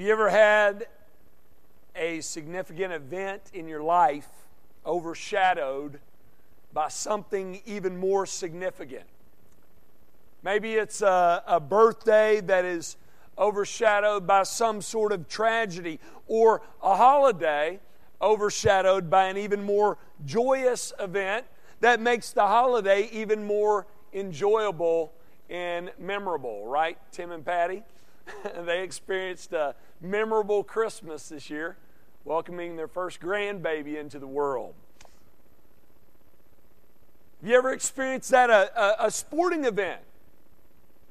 Have you ever had a significant event in your life overshadowed by something even more significant? Maybe it's a, a, birthday that is overshadowed by some sort of tragedy, or a holiday overshadowed by an even more joyous event that makes the holiday even more enjoyable and memorable, right, Tim and Patty? they experienced a memorable Christmas this year, welcoming their first grandbaby into the world. Have you ever experienced that? A, a, a sporting event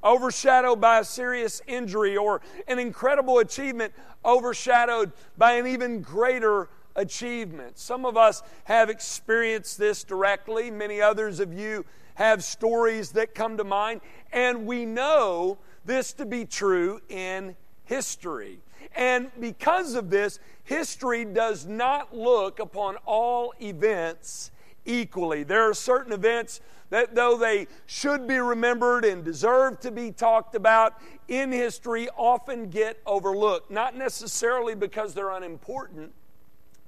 overshadowed by a serious injury or an incredible achievement overshadowed by an even greater achievement. Some of us have experienced this directly, many others of you have stories that come to mind, and we know this to be true in history. And because of this, history does not look upon all events equally. There are certain events that, though they should be remembered and deserve to be talked about in history, often get overlooked. Not necessarily because they're unimportant,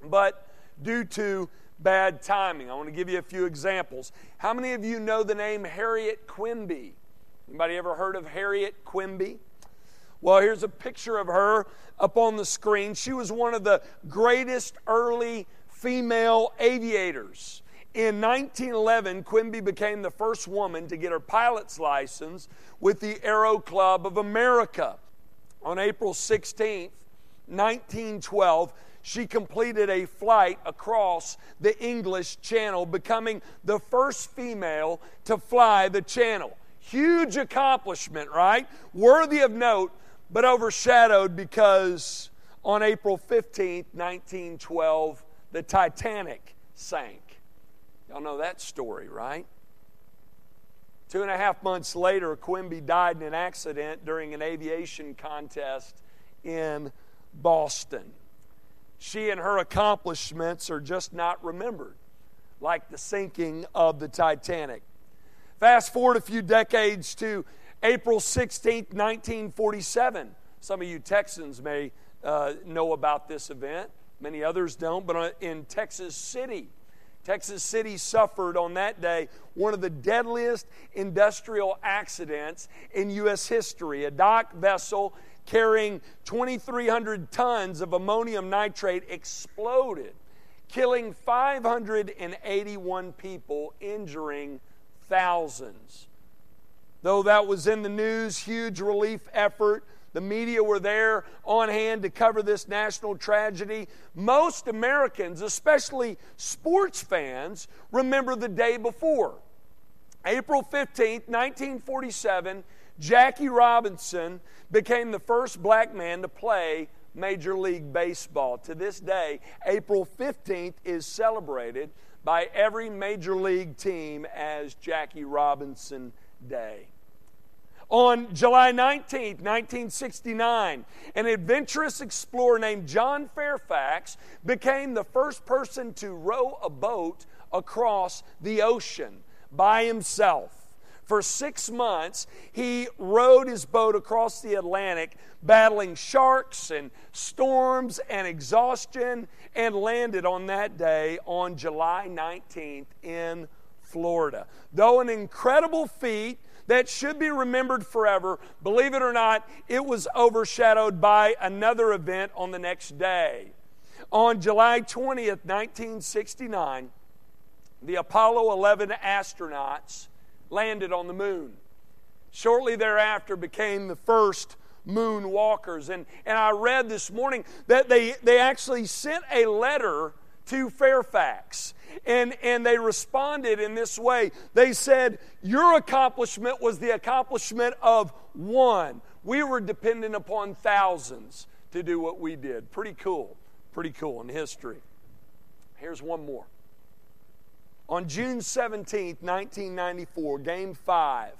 but due to bad timing. I want to give you a few examples. How many of you know the name Harriet Quimby? Anybody ever heard of Harriet Quimby? Well, here's a picture of her up on the screen. She was one of the greatest early female aviators. In 1911, Quimby became the first woman to get her pilot's license with the Aero Club of America. On April 16, 1912, she completed a flight across the English Channel, becoming the first female to fly the channel. Huge accomplishment, right? Worthy of note, but overshadowed because on April 15th, 1912, the Titanic sank. Y'all know that story, right? Two and a half months later, Quimby died in an accident during an aviation contest in Boston. She and her accomplishments are just not remembered, like the sinking of the Titanic. Fast forward a few decades to April 16, 1947. Some of you Texans may uh, know about this event, many others don't, but uh, in Texas City, Texas City suffered on that day one of the deadliest industrial accidents in U.S. history. A dock vessel carrying 2,300 tons of ammonium nitrate exploded, killing 581 people, injuring thousands. Though that was in the news, huge relief effort. The media were there on hand to cover this national tragedy. Most Americans, especially sports fans, remember the day before. April 15th, 1947, Jackie Robinson became the first black man to play Major League Baseball. To this day, April 15th is celebrated by every major league team as Jackie Robinson Day. On July 19, 1969, an adventurous explorer named John Fairfax became the first person to row a boat across the ocean by himself. For six months, he rowed his boat across the Atlantic, battling sharks and storms and exhaustion, and landed on that day on July 19th in Florida. Though an incredible feat, that should be remembered forever. Believe it or not, it was overshadowed by another event on the next day. On July 20th, 1969, the Apollo 11 astronauts landed on the moon. Shortly thereafter became the first moonwalkers. And, and I read this morning that they, they actually sent a letter to Fairfax. And, and they responded in this way. They said, Your accomplishment was the accomplishment of one. We were dependent upon thousands to do what we did. Pretty cool. Pretty cool in history. Here's one more. On June 17, 1994, Game 5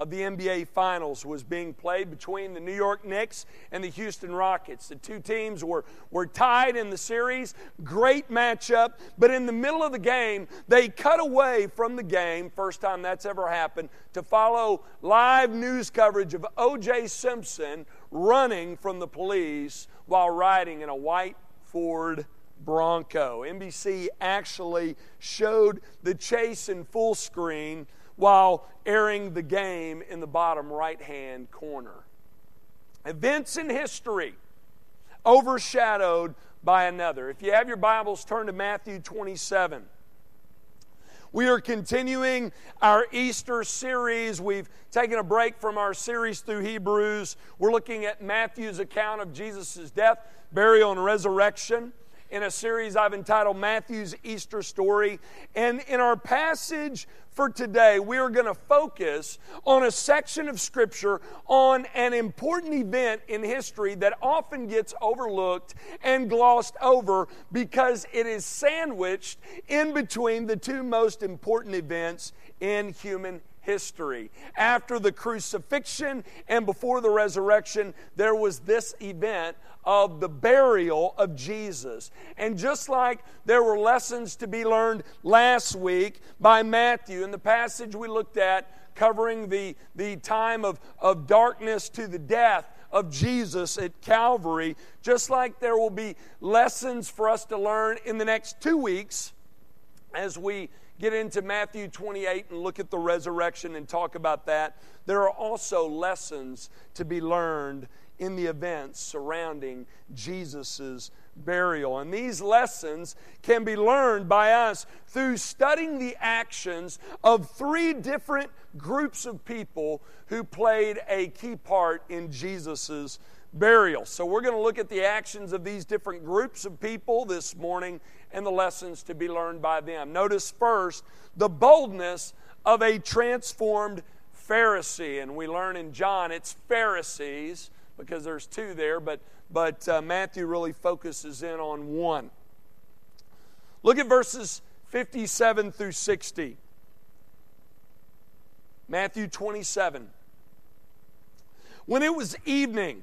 of the NBA Finals was being played between the New York Knicks and the Houston Rockets. The two teams were, were tied in the series. Great matchup. But in the middle of the game, they cut away from the game, first time that's ever happened, to follow live news coverage of O.J. Simpson running from the police while riding in a white Ford Bronco. NBC actually showed the chase in full screen while airing the game in the bottom right hand corner. Events in history overshadowed by another. If you have your Bibles, turn to Matthew 27. We are continuing our Easter series. We've taken a break from our series through Hebrews. We're looking at Matthew's account of Jesus' death, burial, and resurrection in a series I've entitled Matthew's Easter Story. And in our passage for today, we are going to focus on a section of Scripture on an important event in history that often gets overlooked and glossed over because it is sandwiched in between the two most important events in human history. After the crucifixion and before the resurrection, there was this event of the burial of Jesus. And just like there were lessons to be learned last week by Matthew in the passage we looked at, covering the, the time of, of darkness to the death of Jesus at Calvary, just like there will be lessons for us to learn in the next two weeks as we get into Matthew 28 and look at the resurrection and talk about that, there are also lessons to be learned in the events surrounding Jesus' burial. And these lessons can be learned by us through studying the actions of three different groups of people who played a key part in Jesus' burial. So we're going to look at the actions of these different groups of people this morning and the lessons to be learned by them. Notice first the boldness of a transformed Pharisee. And we learn in John it's Pharisees because there's two there, but, but uh, Matthew really focuses in on one. Look at verses 57 through 60. Matthew 27. When it was evening,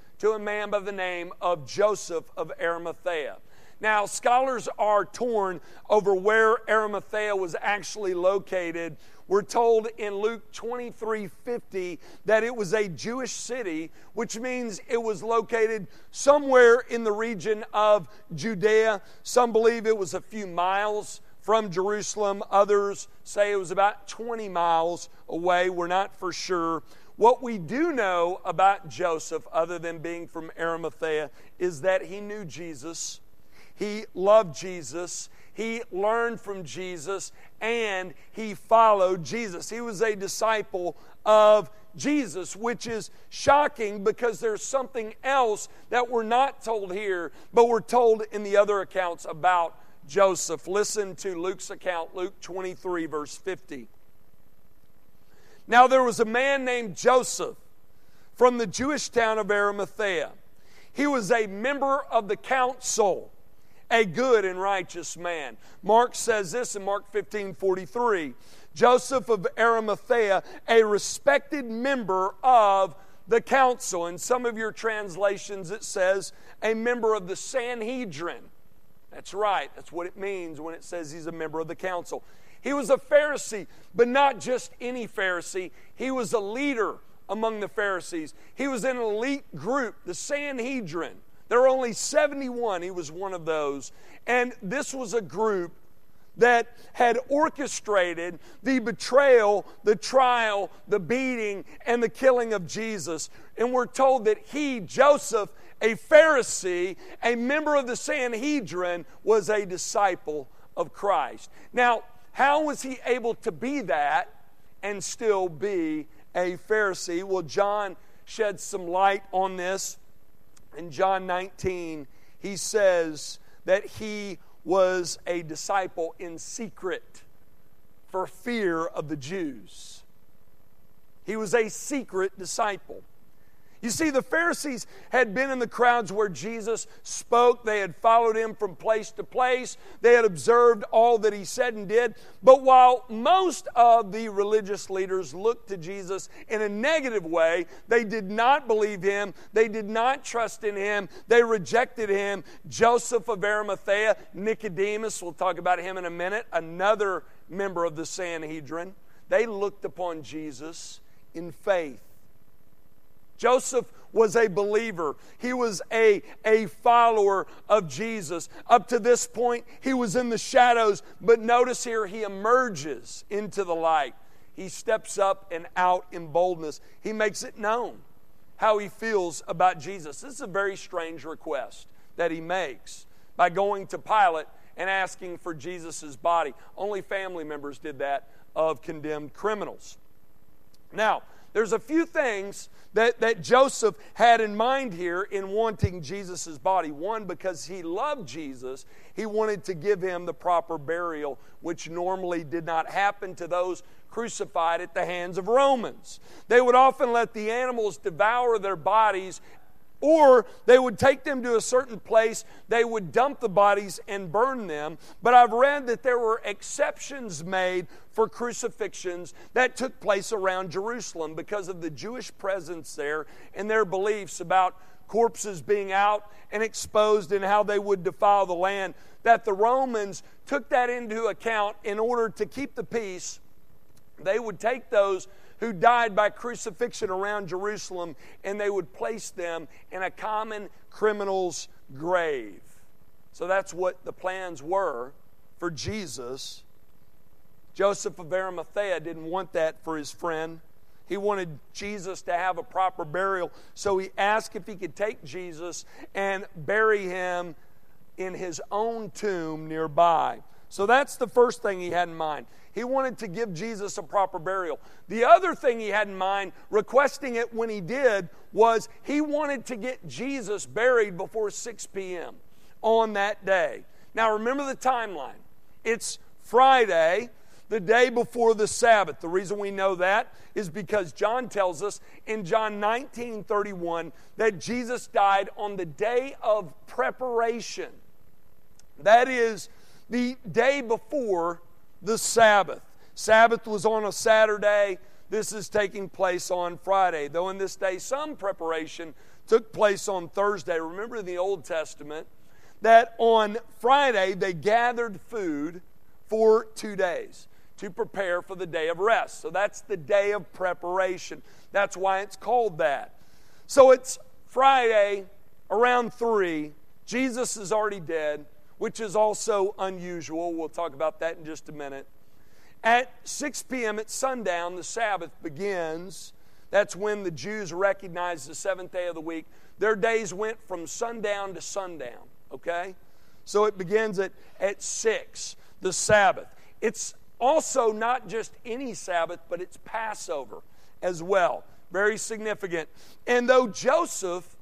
to a man by the name of Joseph of Arimathea. Now, scholars are torn over where Arimathea was actually located. We're told in Luke 23 50 that it was a Jewish city, which means it was located somewhere in the region of Judea. Some believe it was a few miles from Jerusalem, others say it was about 20 miles away. We're not for sure. What we do know about Joseph, other than being from Arimathea, is that he knew Jesus. He loved Jesus. He learned from Jesus and he followed Jesus. He was a disciple of Jesus, which is shocking because there's something else that we're not told here, but we're told in the other accounts about Joseph. Listen to Luke's account, Luke 23, verse 50. Now there was a man named Joseph from the Jewish town of Arimathea. He was a member of the council a good and righteous man. Mark says this in Mark 15 43. Joseph of Arimathea, a respected member of the council. In some of your translations, it says a member of the Sanhedrin. That's right, that's what it means when it says he's a member of the council. He was a Pharisee, but not just any Pharisee, he was a leader among the Pharisees. He was in an elite group, the Sanhedrin. There were only 71. He was one of those. And this was a group that had orchestrated the betrayal, the trial, the beating, and the killing of Jesus. And we're told that he, Joseph, a Pharisee, a member of the Sanhedrin, was a disciple of Christ. Now, how was he able to be that and still be a Pharisee? Well, John sheds some light on this in John 19, he says that he was a disciple in secret for fear of the Jews. He was a secret disciple. You see, the Pharisees had been in the crowds where Jesus spoke. They had followed him from place to place. They had observed all that he said and did. But while most of the religious leaders looked to Jesus in a negative way, they did not believe him. They did not trust in him. They rejected him. Joseph of Arimathea, Nicodemus, we'll talk about him in a minute, another member of the Sanhedrin, they looked upon Jesus in faith. Joseph was a believer. He was a, a follower of Jesus. Up to this point, he was in the shadows, but notice here he emerges into the light. He steps up and out in boldness. He makes it known how he feels about Jesus. This is a very strange request that he makes by going to Pilate and asking for Jesus' body. Only family members did that of condemned criminals. Now, there's a few things that, that Joseph had in mind here in wanting Jesus' body. One, because he loved Jesus, he wanted to give him the proper burial, which normally did not happen to those crucified at the hands of Romans. They would often let the animals devour their bodies or they would take them to a certain place, they would dump the bodies and burn them. But I've read that there were exceptions made for crucifixions that took place around Jerusalem because of the Jewish presence there and their beliefs about corpses being out and exposed and how they would defile the land. That the Romans took that into account in order to keep the peace. They would take those who died by crucifixion around Jerusalem, and they would place them in a common criminal's grave. So that's what the plans were for Jesus. Joseph of Arimathea didn't want that for his friend. He wanted Jesus to have a proper burial. So he asked if he could take Jesus and bury him in his own tomb nearby. So that's the first thing he had in mind. He wanted to give Jesus a proper burial. The other thing he had in mind, requesting it when he did, was he wanted to get Jesus buried before 6 p.m. on that day. Now remember the timeline. It's Friday, the day before the Sabbath. The reason we know that is because John tells us in John 19 31 that Jesus died on the day of preparation. That is the day before the Sabbath. Sabbath was on a Saturday. This is taking place on Friday. Though in this day, some preparation took place on Thursday. Remember in the Old Testament that on Friday they gathered food for two days to prepare for the day of rest. So that's the day of preparation. That's why it's called that. So it's Friday around 3. Jesus is already dead which is also unusual. We'll talk about that in just a minute. At 6 p.m. at sundown, the Sabbath begins. That's when the Jews recognized the seventh day of the week. Their days went from sundown to sundown, okay? So it begins at, at 6, the Sabbath. It's also not just any Sabbath, but it's Passover as well. Very significant. And though Joseph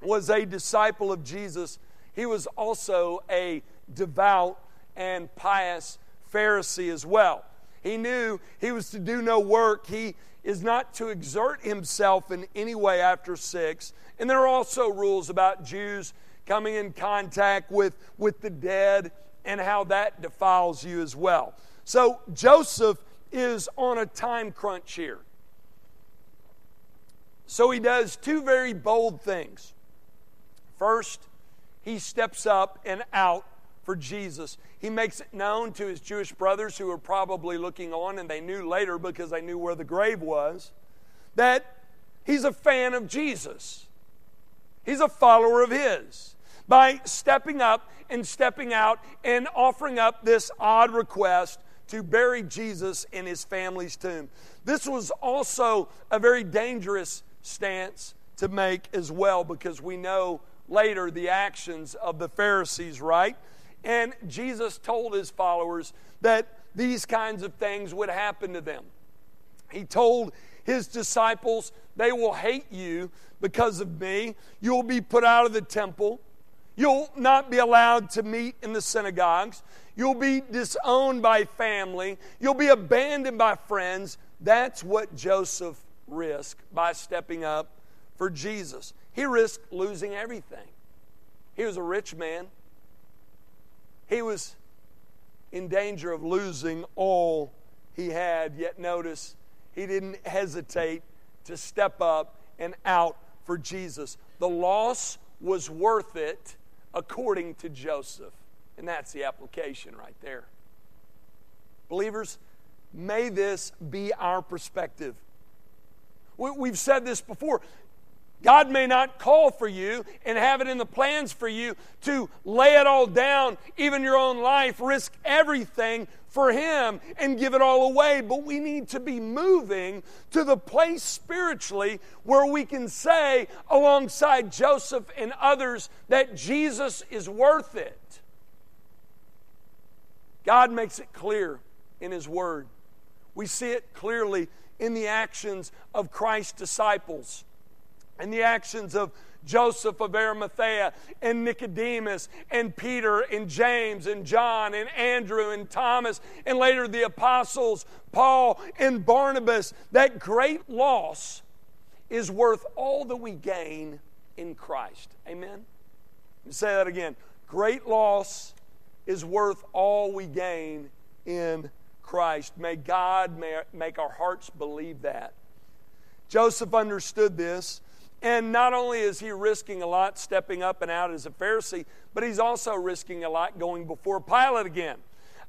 was a disciple of Jesus, he was also a devout and pious Pharisee as well. He knew he was to do no work. He is not to exert himself in any way after six. And there are also rules about Jews coming in contact with, with the dead and how that defiles you as well. So Joseph is on a time crunch here. So he does two very bold things. First, he steps up and out for Jesus. He makes it known to his Jewish brothers who were probably looking on, and they knew later because they knew where the grave was, that he's a fan of Jesus. He's a follower of his. By stepping up and stepping out and offering up this odd request to bury Jesus in his family's tomb. This was also a very dangerous stance to make as well because we know later the actions of the Pharisees, right? And Jesus told his followers that these kinds of things would happen to them. He told his disciples, They will hate you because of me. You'll be put out of the temple. You'll not be allowed to meet in the synagogues. You'll be disowned by family. You'll be abandoned by friends. That's what Joseph risked by stepping up for Jesus. He risked losing everything. He was a rich man. He was in danger of losing all he had, yet notice he didn't hesitate to step up and out for Jesus. The loss was worth it according to Joseph. And that's the application right there. Believers, may this be our perspective. We've said this before. God may not call for you and have it in the plans for you to lay it all down, even your own life, risk everything for Him and give it all away. But we need to be moving to the place spiritually where we can say, alongside Joseph and others, that Jesus is worth it. God makes it clear in His Word. We see it clearly in the actions of Christ's disciples and the actions of Joseph of Arimathea and Nicodemus and Peter and James and John and Andrew and Thomas and later the apostles, Paul and Barnabas. That great loss is worth all that we gain in Christ. Amen? Let me say that again. Great loss is worth all we gain in Christ. May God make our hearts believe that. Joseph understood this, and not only is he risking a lot stepping up and out as a Pharisee, but he's also risking a lot going before Pilate again.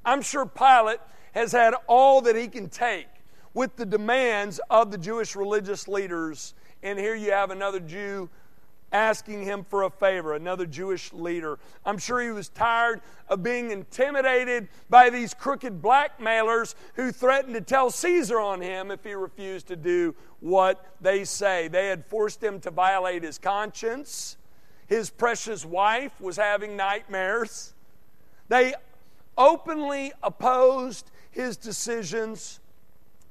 I'm sure Pilate has had all that he can take with the demands of the Jewish religious leaders. And here you have another Jew asking him for a favor, another Jewish leader. I'm sure he was tired of being intimidated by these crooked blackmailers who threatened to tell Caesar on him if he refused to do what they say. They had forced him to violate his conscience. His precious wife was having nightmares. They openly opposed his decisions.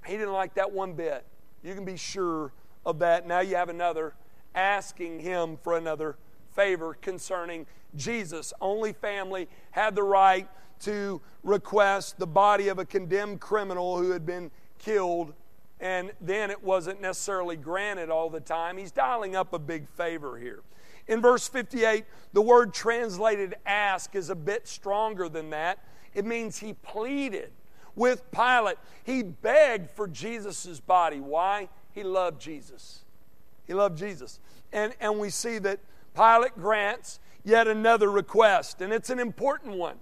He didn't like that one bit. You can be sure of that. Now you have another asking him for another favor concerning Jesus. Only family had the right to request the body of a condemned criminal who had been killed, and then it wasn't necessarily granted all the time. He's dialing up a big favor here. In verse 58, the word translated ask is a bit stronger than that. It means he pleaded with Pilate. He begged for Jesus' body. Why? He loved Jesus. He loved Jesus. And, and we see that Pilate grants yet another request, and it's an important one.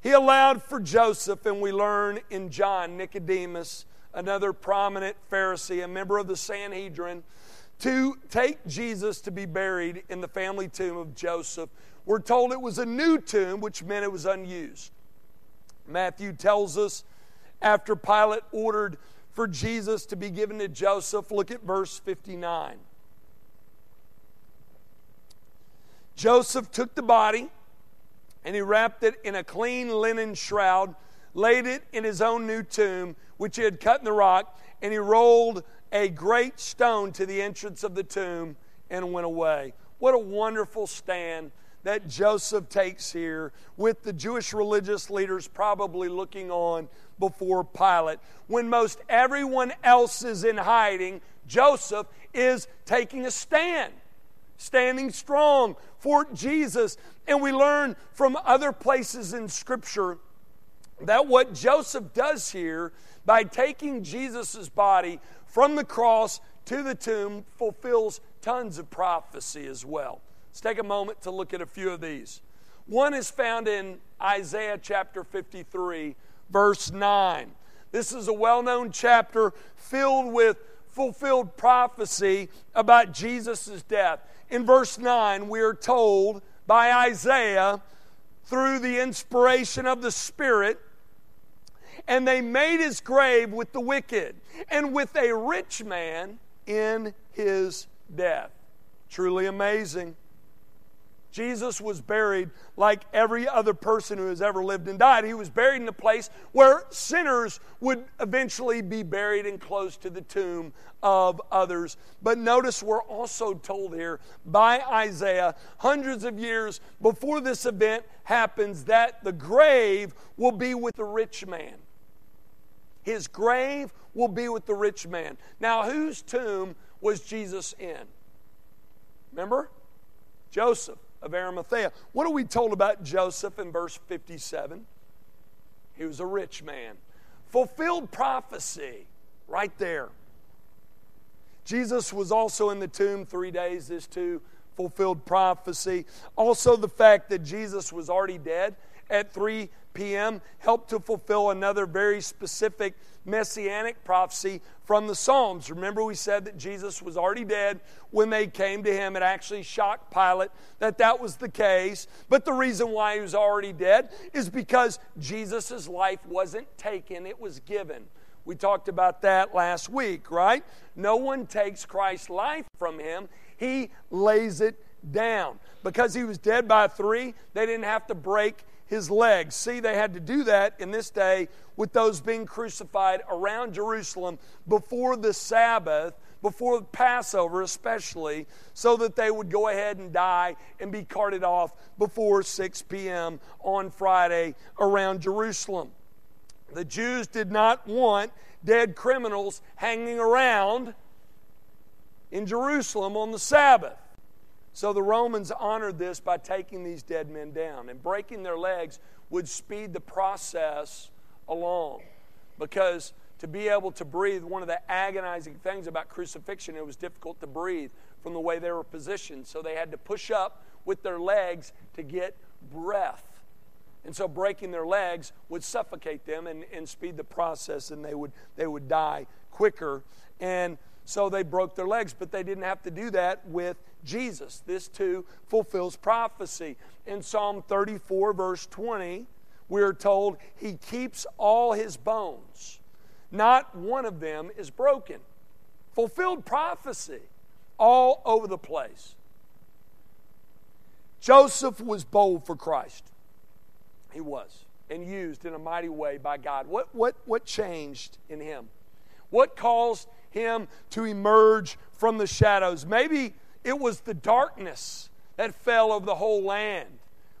He allowed for Joseph, and we learn in John, Nicodemus, another prominent Pharisee, a member of the Sanhedrin, to take Jesus to be buried in the family tomb of Joseph. We're told it was a new tomb, which meant it was unused. Matthew tells us after Pilate ordered for Jesus to be given to Joseph, look at verse 59. Joseph took the body and he wrapped it in a clean linen shroud, laid it in his own new tomb, which he had cut in the rock, and he rolled a great stone to the entrance of the tomb and went away. What a wonderful stand that Joseph takes here with the Jewish religious leaders probably looking on before Pilate. When most everyone else is in hiding, Joseph is taking a stand standing strong for Jesus. And we learn from other places in Scripture that what Joseph does here by taking Jesus' body from the cross to the tomb fulfills tons of prophecy as well. Let's take a moment to look at a few of these. One is found in Isaiah chapter 53, verse 9. This is a well known chapter filled with fulfilled prophecy about Jesus' death. In verse 9, we are told by Isaiah through the inspiration of the Spirit, and they made his grave with the wicked and with a rich man in his death. Truly amazing. Jesus was buried like every other person who has ever lived and died. He was buried in a place where sinners would eventually be buried and close to the tomb of others. But notice we're also told here by Isaiah, hundreds of years before this event happens, that the grave will be with the rich man. His grave will be with the rich man. Now, whose tomb was Jesus in? Remember? Joseph of Arimathea. What are we told about Joseph in verse 57? He was a rich man. Fulfilled prophecy right there. Jesus was also in the tomb three days, this too fulfilled prophecy. Also, the fact that Jesus was already dead at 3 p.m. helped to fulfill another very specific messianic prophecy from the Psalms. Remember, we said that Jesus was already dead when they came to him. It actually shocked Pilate that that was the case. But the reason why he was already dead is because Jesus' life wasn't taken, it was given. We talked about that last week, right? No one takes Christ's life from him, he lays it down. Because he was dead by three, they didn't have to break his legs. See, they had to do that in this day with those being crucified around Jerusalem before the Sabbath, before Passover especially, so that they would go ahead and die and be carted off before 6 p.m. on Friday around Jerusalem. The Jews did not want dead criminals hanging around in Jerusalem on the Sabbath. So the Romans honored this by taking these dead men down. And breaking their legs would speed the process along. Because to be able to breathe, one of the agonizing things about crucifixion, it was difficult to breathe from the way they were positioned. So they had to push up with their legs to get breath. And so breaking their legs would suffocate them and, and speed the process, and they would, they would die quicker. And so they broke their legs, but they didn't have to do that with Jesus. This too fulfills prophecy. In Psalm 34, verse 20, we are told he keeps all his bones, not one of them is broken. Fulfilled prophecy all over the place. Joseph was bold for Christ. He was, and used in a mighty way by God. What, what, what changed in him? What caused him to emerge from the shadows? Maybe it was the darkness that fell over the whole land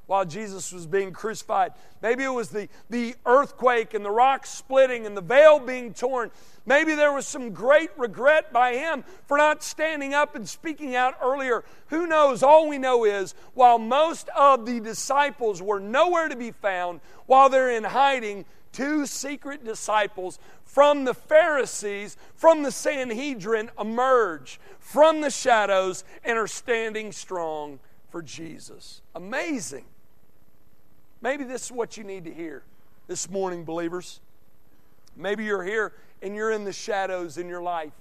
while Jesus was being crucified. Maybe it was the, the earthquake and the rocks splitting and the veil being torn. Maybe there was some great regret by him for not standing up and speaking out earlier. Who knows? All we know is while most of the disciples were nowhere to be found, while they're in hiding, two secret disciples from the Pharisees, from the Sanhedrin, emerge from the shadows and are standing strong for Jesus. Amazing. Maybe this is what you need to hear this morning, believers. Maybe you're here and you're in the shadows in your life.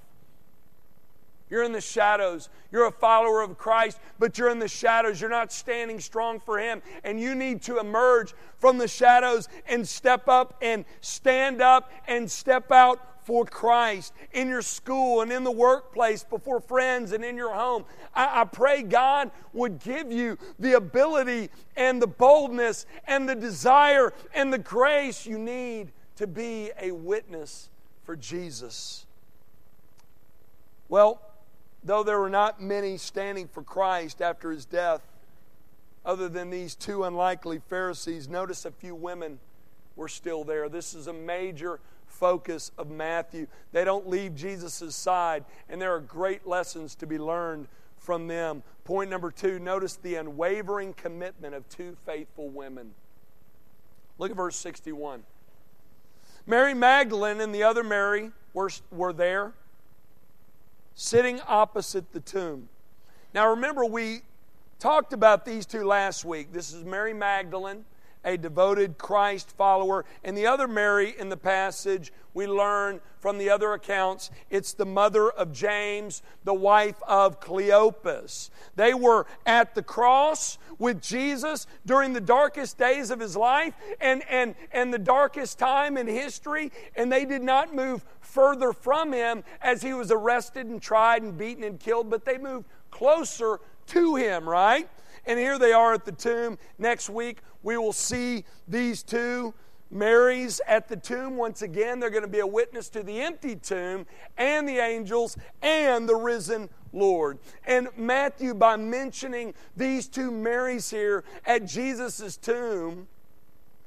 You're in the shadows. You're a follower of Christ, but you're in the shadows. You're not standing strong for Him. And you need to emerge from the shadows and step up and stand up and step out for Christ in your school and in the workplace, before friends and in your home. I, I, pray God would give you the ability and the boldness and the desire and the grace you need to be a witness for Jesus. Well, though there were not many standing for Christ after his death, other than these two unlikely Pharisees, notice a few women were still there. This is a major focus of Matthew. They don't leave Jesus' side, and there are great lessons to be learned from them. Point number two notice the unwavering commitment of two faithful women. Look at verse 61. Mary Magdalene and the other Mary were, were there, sitting opposite the tomb. Now remember, we talked about these two last week. This is Mary Magdalene a devoted Christ follower. And the other Mary in the passage, we learn from the other accounts, it's the mother of James, the wife of Cleopas. They were at the cross with Jesus during the darkest days of his life and, and, and the darkest time in history, and they did not move further from him as he was arrested and tried and beaten and killed, but they moved closer to him, right? And here they are at the tomb. Next week, we will see these two Marys at the tomb once again. They're going to be a witness to the empty tomb and the angels and the risen Lord. And Matthew, by mentioning these two Marys here at Jesus' tomb,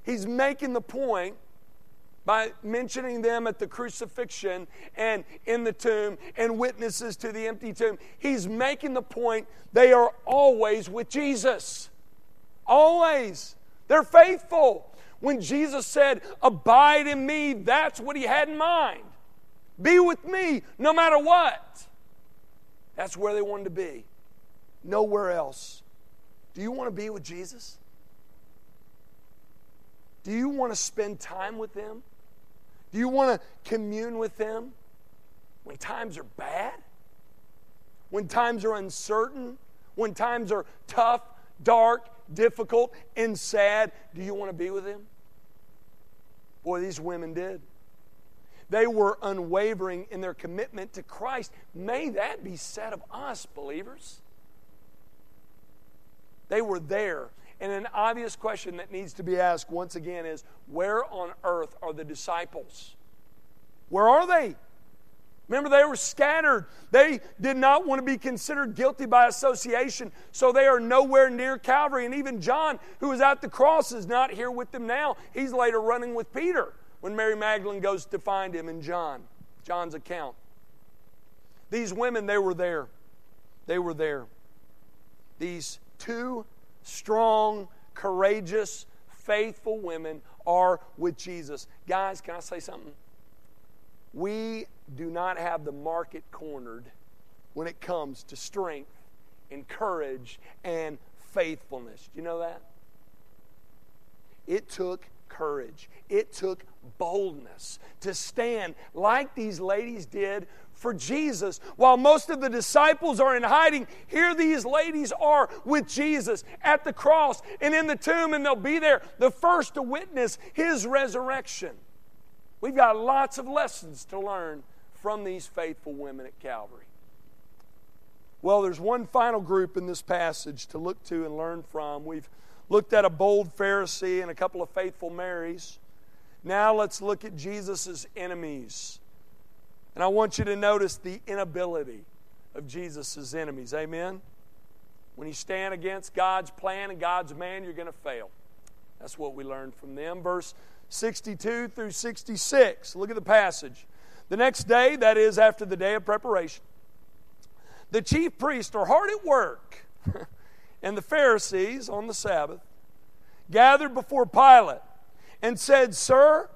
he's making the point by mentioning them at the crucifixion and in the tomb and witnesses to the empty tomb. He's making the point they are always with Jesus. Always. They're faithful. When Jesus said, Abide in me, that's what he had in mind. Be with me no matter what. That's where they wanted to be. Nowhere else. Do you want to be with Jesus? Do you want to spend time with them? Do you want to commune with them when times are bad? When times are uncertain? When times are tough, dark, difficult, and sad? Do you want to be with them? Boy, these women did. They were unwavering in their commitment to Christ. May that be said of us, believers. They were there. And an obvious question that needs to be asked once again is where on earth are the disciples? Where are they? Remember, they were scattered. They did not want to be considered guilty by association, so they are nowhere near Calvary. And even John, who was at the cross, is not here with them now. He's later running with Peter when Mary Magdalene goes to find him in John, John's account. These women, they were there. They were there. These two strong, courageous, faithful women are with Jesus. Guys, can I say something? We do not have the market cornered when it comes to strength and courage and faithfulness. Do you know that? It took courage, it took boldness to stand like these ladies did for Jesus. While most of the disciples are in hiding, here these ladies are with Jesus at the cross and in the tomb, and they'll be there the first to witness his resurrection. We've got lots of lessons to learn from these faithful women at Calvary. Well, there's one final group in this passage to look to and learn from. We've looked at a bold Pharisee and a couple of faithful Marys. Now let's look at Jesus' enemies. And I want you to notice the inability of Jesus' enemies. Amen? When you stand against God's plan and God's man, you're going to fail. That's what we learned from them. Verse 62 through 66. Look at the passage. The next day, that is after the day of preparation, the chief priests are hard at work, and the Pharisees on the Sabbath gathered before Pilate and said, Sir,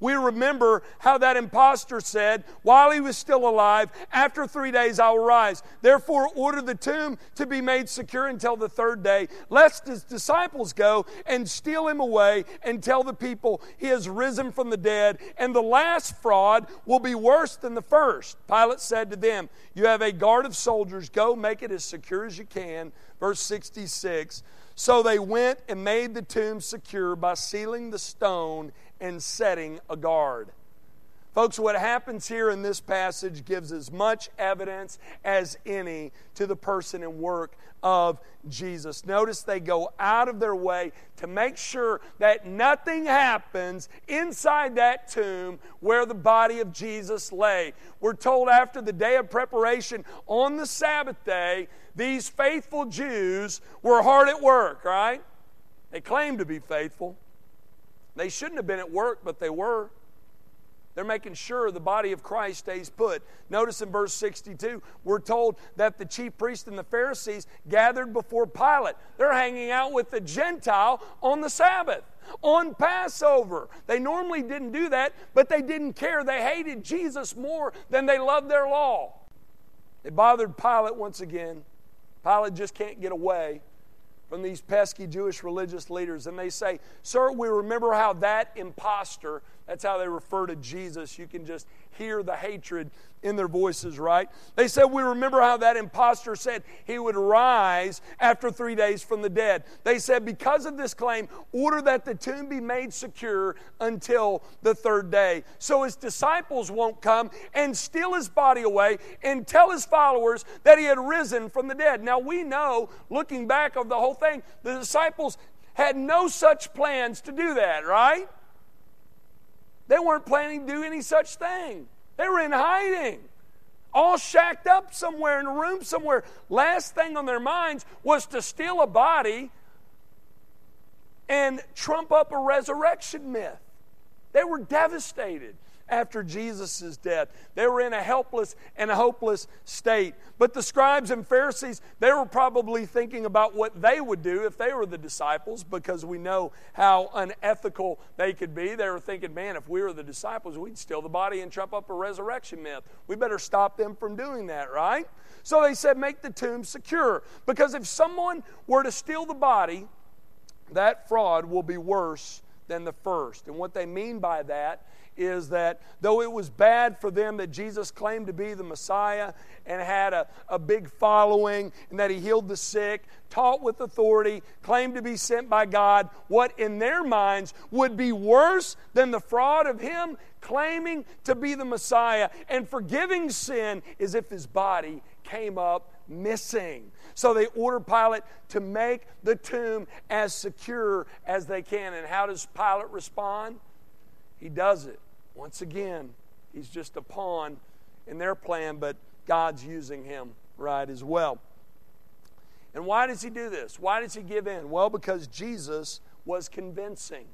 we remember how that impostor said, while he was still alive, After three days I will rise. Therefore, order the tomb to be made secure until the third day, lest his disciples go and steal him away and tell the people he has risen from the dead, and the last fraud will be worse than the first. Pilate said to them, You have a guard of soldiers, go make it as secure as you can. Verse 66. So they went and made the tomb secure by sealing the stone and setting a guard. Folks, what happens here in this passage gives as much evidence as any to the person and work of Jesus. Notice they go out of their way to make sure that nothing happens inside that tomb where the body of Jesus lay. We're told after the day of preparation on the Sabbath day, these faithful Jews were hard at work, right? They claimed to be faithful. They shouldn't have been at work, but they were. They're making sure the body of Christ stays put. Notice in verse 62, we're told that the chief priests and the Pharisees gathered before Pilate. They're hanging out with the Gentile on the Sabbath, on Passover. They normally didn't do that, but they didn't care. They hated Jesus more than they loved their law. They bothered Pilate once again. Pilate just can't get away from these pesky Jewish religious leaders. And they say, Sir, we remember how that impostor, that's how they refer to Jesus. You can just hear the hatred in their voices, right? They said, We remember how that impostor said he would rise after three days from the dead. They said, Because of this claim, order that the tomb be made secure until the third day. So his disciples won't come and steal his body away and tell his followers that he had risen from the dead. Now we know, looking back of the whole thing, the disciples had no such plans to do that, right? They weren't planning to do any such thing. They were in hiding, all shacked up somewhere in a room somewhere. Last thing on their minds was to steal a body and trump up a resurrection myth. They were devastated after Jesus' death. They were in a helpless and a hopeless state. But the scribes and Pharisees, they were probably thinking about what they would do if they were the disciples because we know how unethical they could be. They were thinking, man, if we were the disciples, we'd steal the body and trump up a resurrection myth. We better stop them from doing that, right? So they said, make the tomb secure. Because if someone were to steal the body, that fraud will be worse than the first. And what they mean by that is that though it was bad for them that Jesus claimed to be the Messiah and had a, a big following and that he healed the sick, taught with authority, claimed to be sent by God, what in their minds would be worse than the fraud of him claiming to be the Messiah and forgiving sin is if his body came up missing. So they ordered Pilate to make the tomb as secure as they can. And how does Pilate respond? He does it. Once again, he's just a pawn in their plan, but God's using him right as well. And why does he do this? Why does he give in? Well, because Jesus was convincing.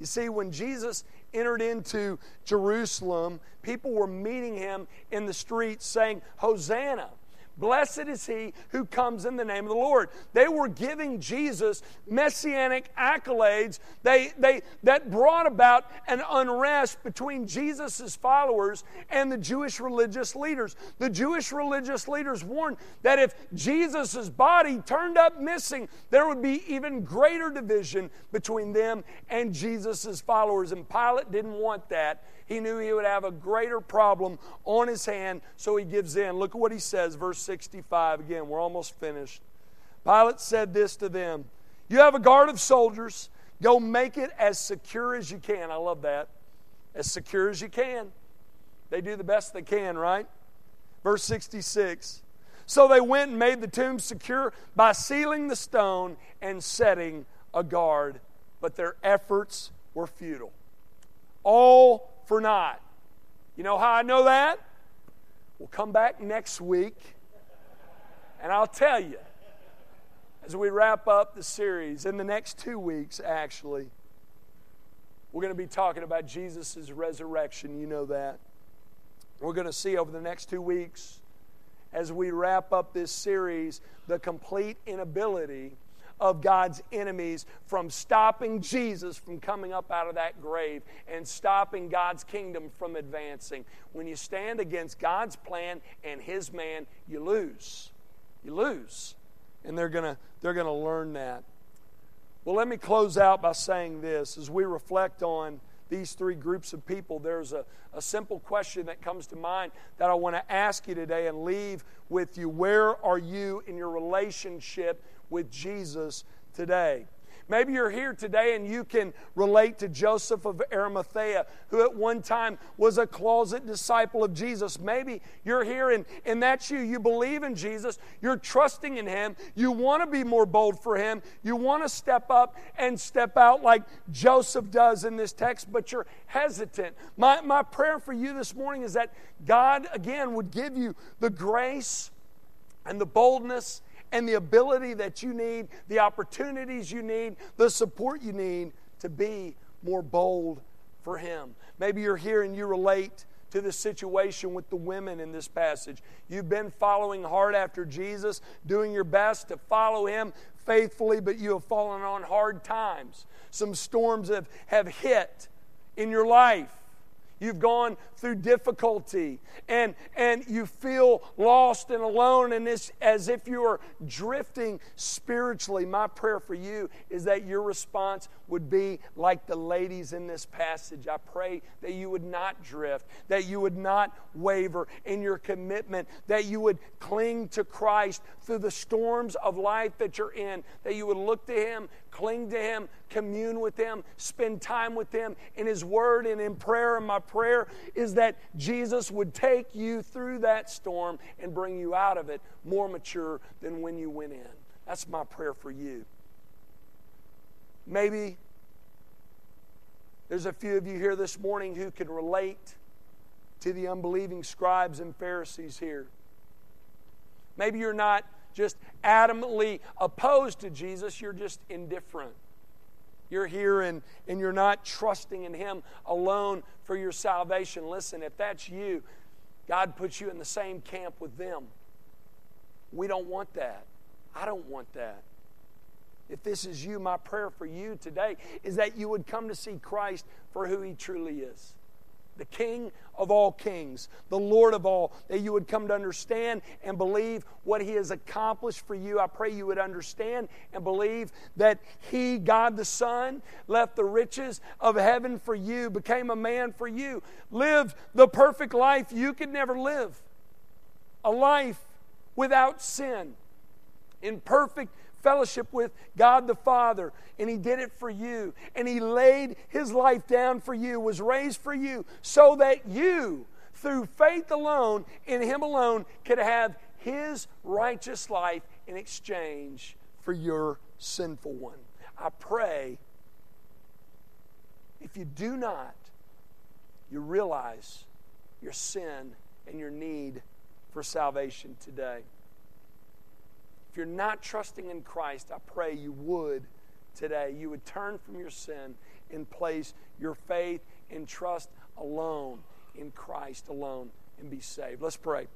You see, when Jesus entered into Jerusalem, people were meeting him in the streets saying, Hosanna. Blessed is he who comes in the name of the Lord. They were giving Jesus messianic accolades they, they, that brought about an unrest between Jesus' followers and the Jewish religious leaders. The Jewish religious leaders warned that if Jesus' body turned up missing, there would be even greater division between them and Jesus' followers. And Pilate didn't want that. He knew he would have a greater problem on his hand, so he gives in. Look at what he says, verse 65. Again, we're almost finished. Pilate said this to them You have a guard of soldiers. Go make it as secure as you can. I love that. As secure as you can. They do the best they can, right? Verse 66. So they went and made the tomb secure by sealing the stone and setting a guard. But their efforts were futile. All for naught. You know how I know that? We'll come back next week and I'll tell you as we wrap up the series in the next two weeks, actually. We're going to be talking about Jesus' resurrection. You know that. We're going to see over the next two weeks, as we wrap up this series, the complete inability of God's enemies from stopping Jesus from coming up out of that grave and stopping God's kingdom from advancing. When you stand against God's plan and His man, you lose. You lose. And they're going to they're going to learn that. Well, let me close out by saying this as we reflect on these three groups of people, there's a, a simple question that comes to mind that I want to ask you today and leave with you. Where are you in your relationship with Jesus today. Maybe you're here today and you can relate to Joseph of Arimathea, who at one time was a closet disciple of Jesus. Maybe you're here and, and that's you. You believe in Jesus, you're trusting in Him, you want to be more bold for Him, you want to step up and step out like Joseph does in this text, but you're hesitant. My, my prayer for you this morning is that God, again, would give you the grace and the boldness and the ability that you need, the opportunities you need, the support you need to be more bold for Him. Maybe you're here and you relate to the situation with the women in this passage. You've been following hard after Jesus, doing your best to follow Him faithfully, but you have fallen on hard times. Some storms have, have hit in your life. You've gone through difficulty and, and you feel lost and alone and it's as if you are drifting spiritually. My prayer for you is that your response would be like the ladies in this passage. I pray that you would not drift, that you would not waver in your commitment, that you would cling to Christ through the storms of life that you're in, that you would look to Him, cling to Him, commune with Him, spend time with Him in His Word and in prayer. And my prayer is that Jesus would take you through that storm and bring you out of it more mature than when you went in. That's my prayer for you. Maybe there's a few of you here this morning who can relate to the unbelieving scribes and Pharisees here. Maybe you're not just adamantly opposed to Jesus, you're just indifferent. you're here and, and you're not trusting in Him alone for your salvation, listen, if that's you, God puts you in the same camp with them. We don't want that. I don't want that. If this is you, my prayer for you today is that you would come to see Christ for who He truly is the King of all kings, the Lord of all, that you would come to understand and believe what He has accomplished for you. I pray you would understand and believe that He, God the Son, left the riches of heaven for you, became a man for you, lived the perfect life you could never live, a life without sin, in perfect fellowship with God the Father, and He did it for you. And He laid His life down for you, was raised for you, so that you, through faith alone, in Him alone, could have His righteous life in exchange for your sinful one. I pray if you do not, you realize your sin and your need for salvation today you're not trusting in Christ, I pray you would today. You would turn from your sin and place your faith and trust alone in Christ alone and be saved. Let's pray.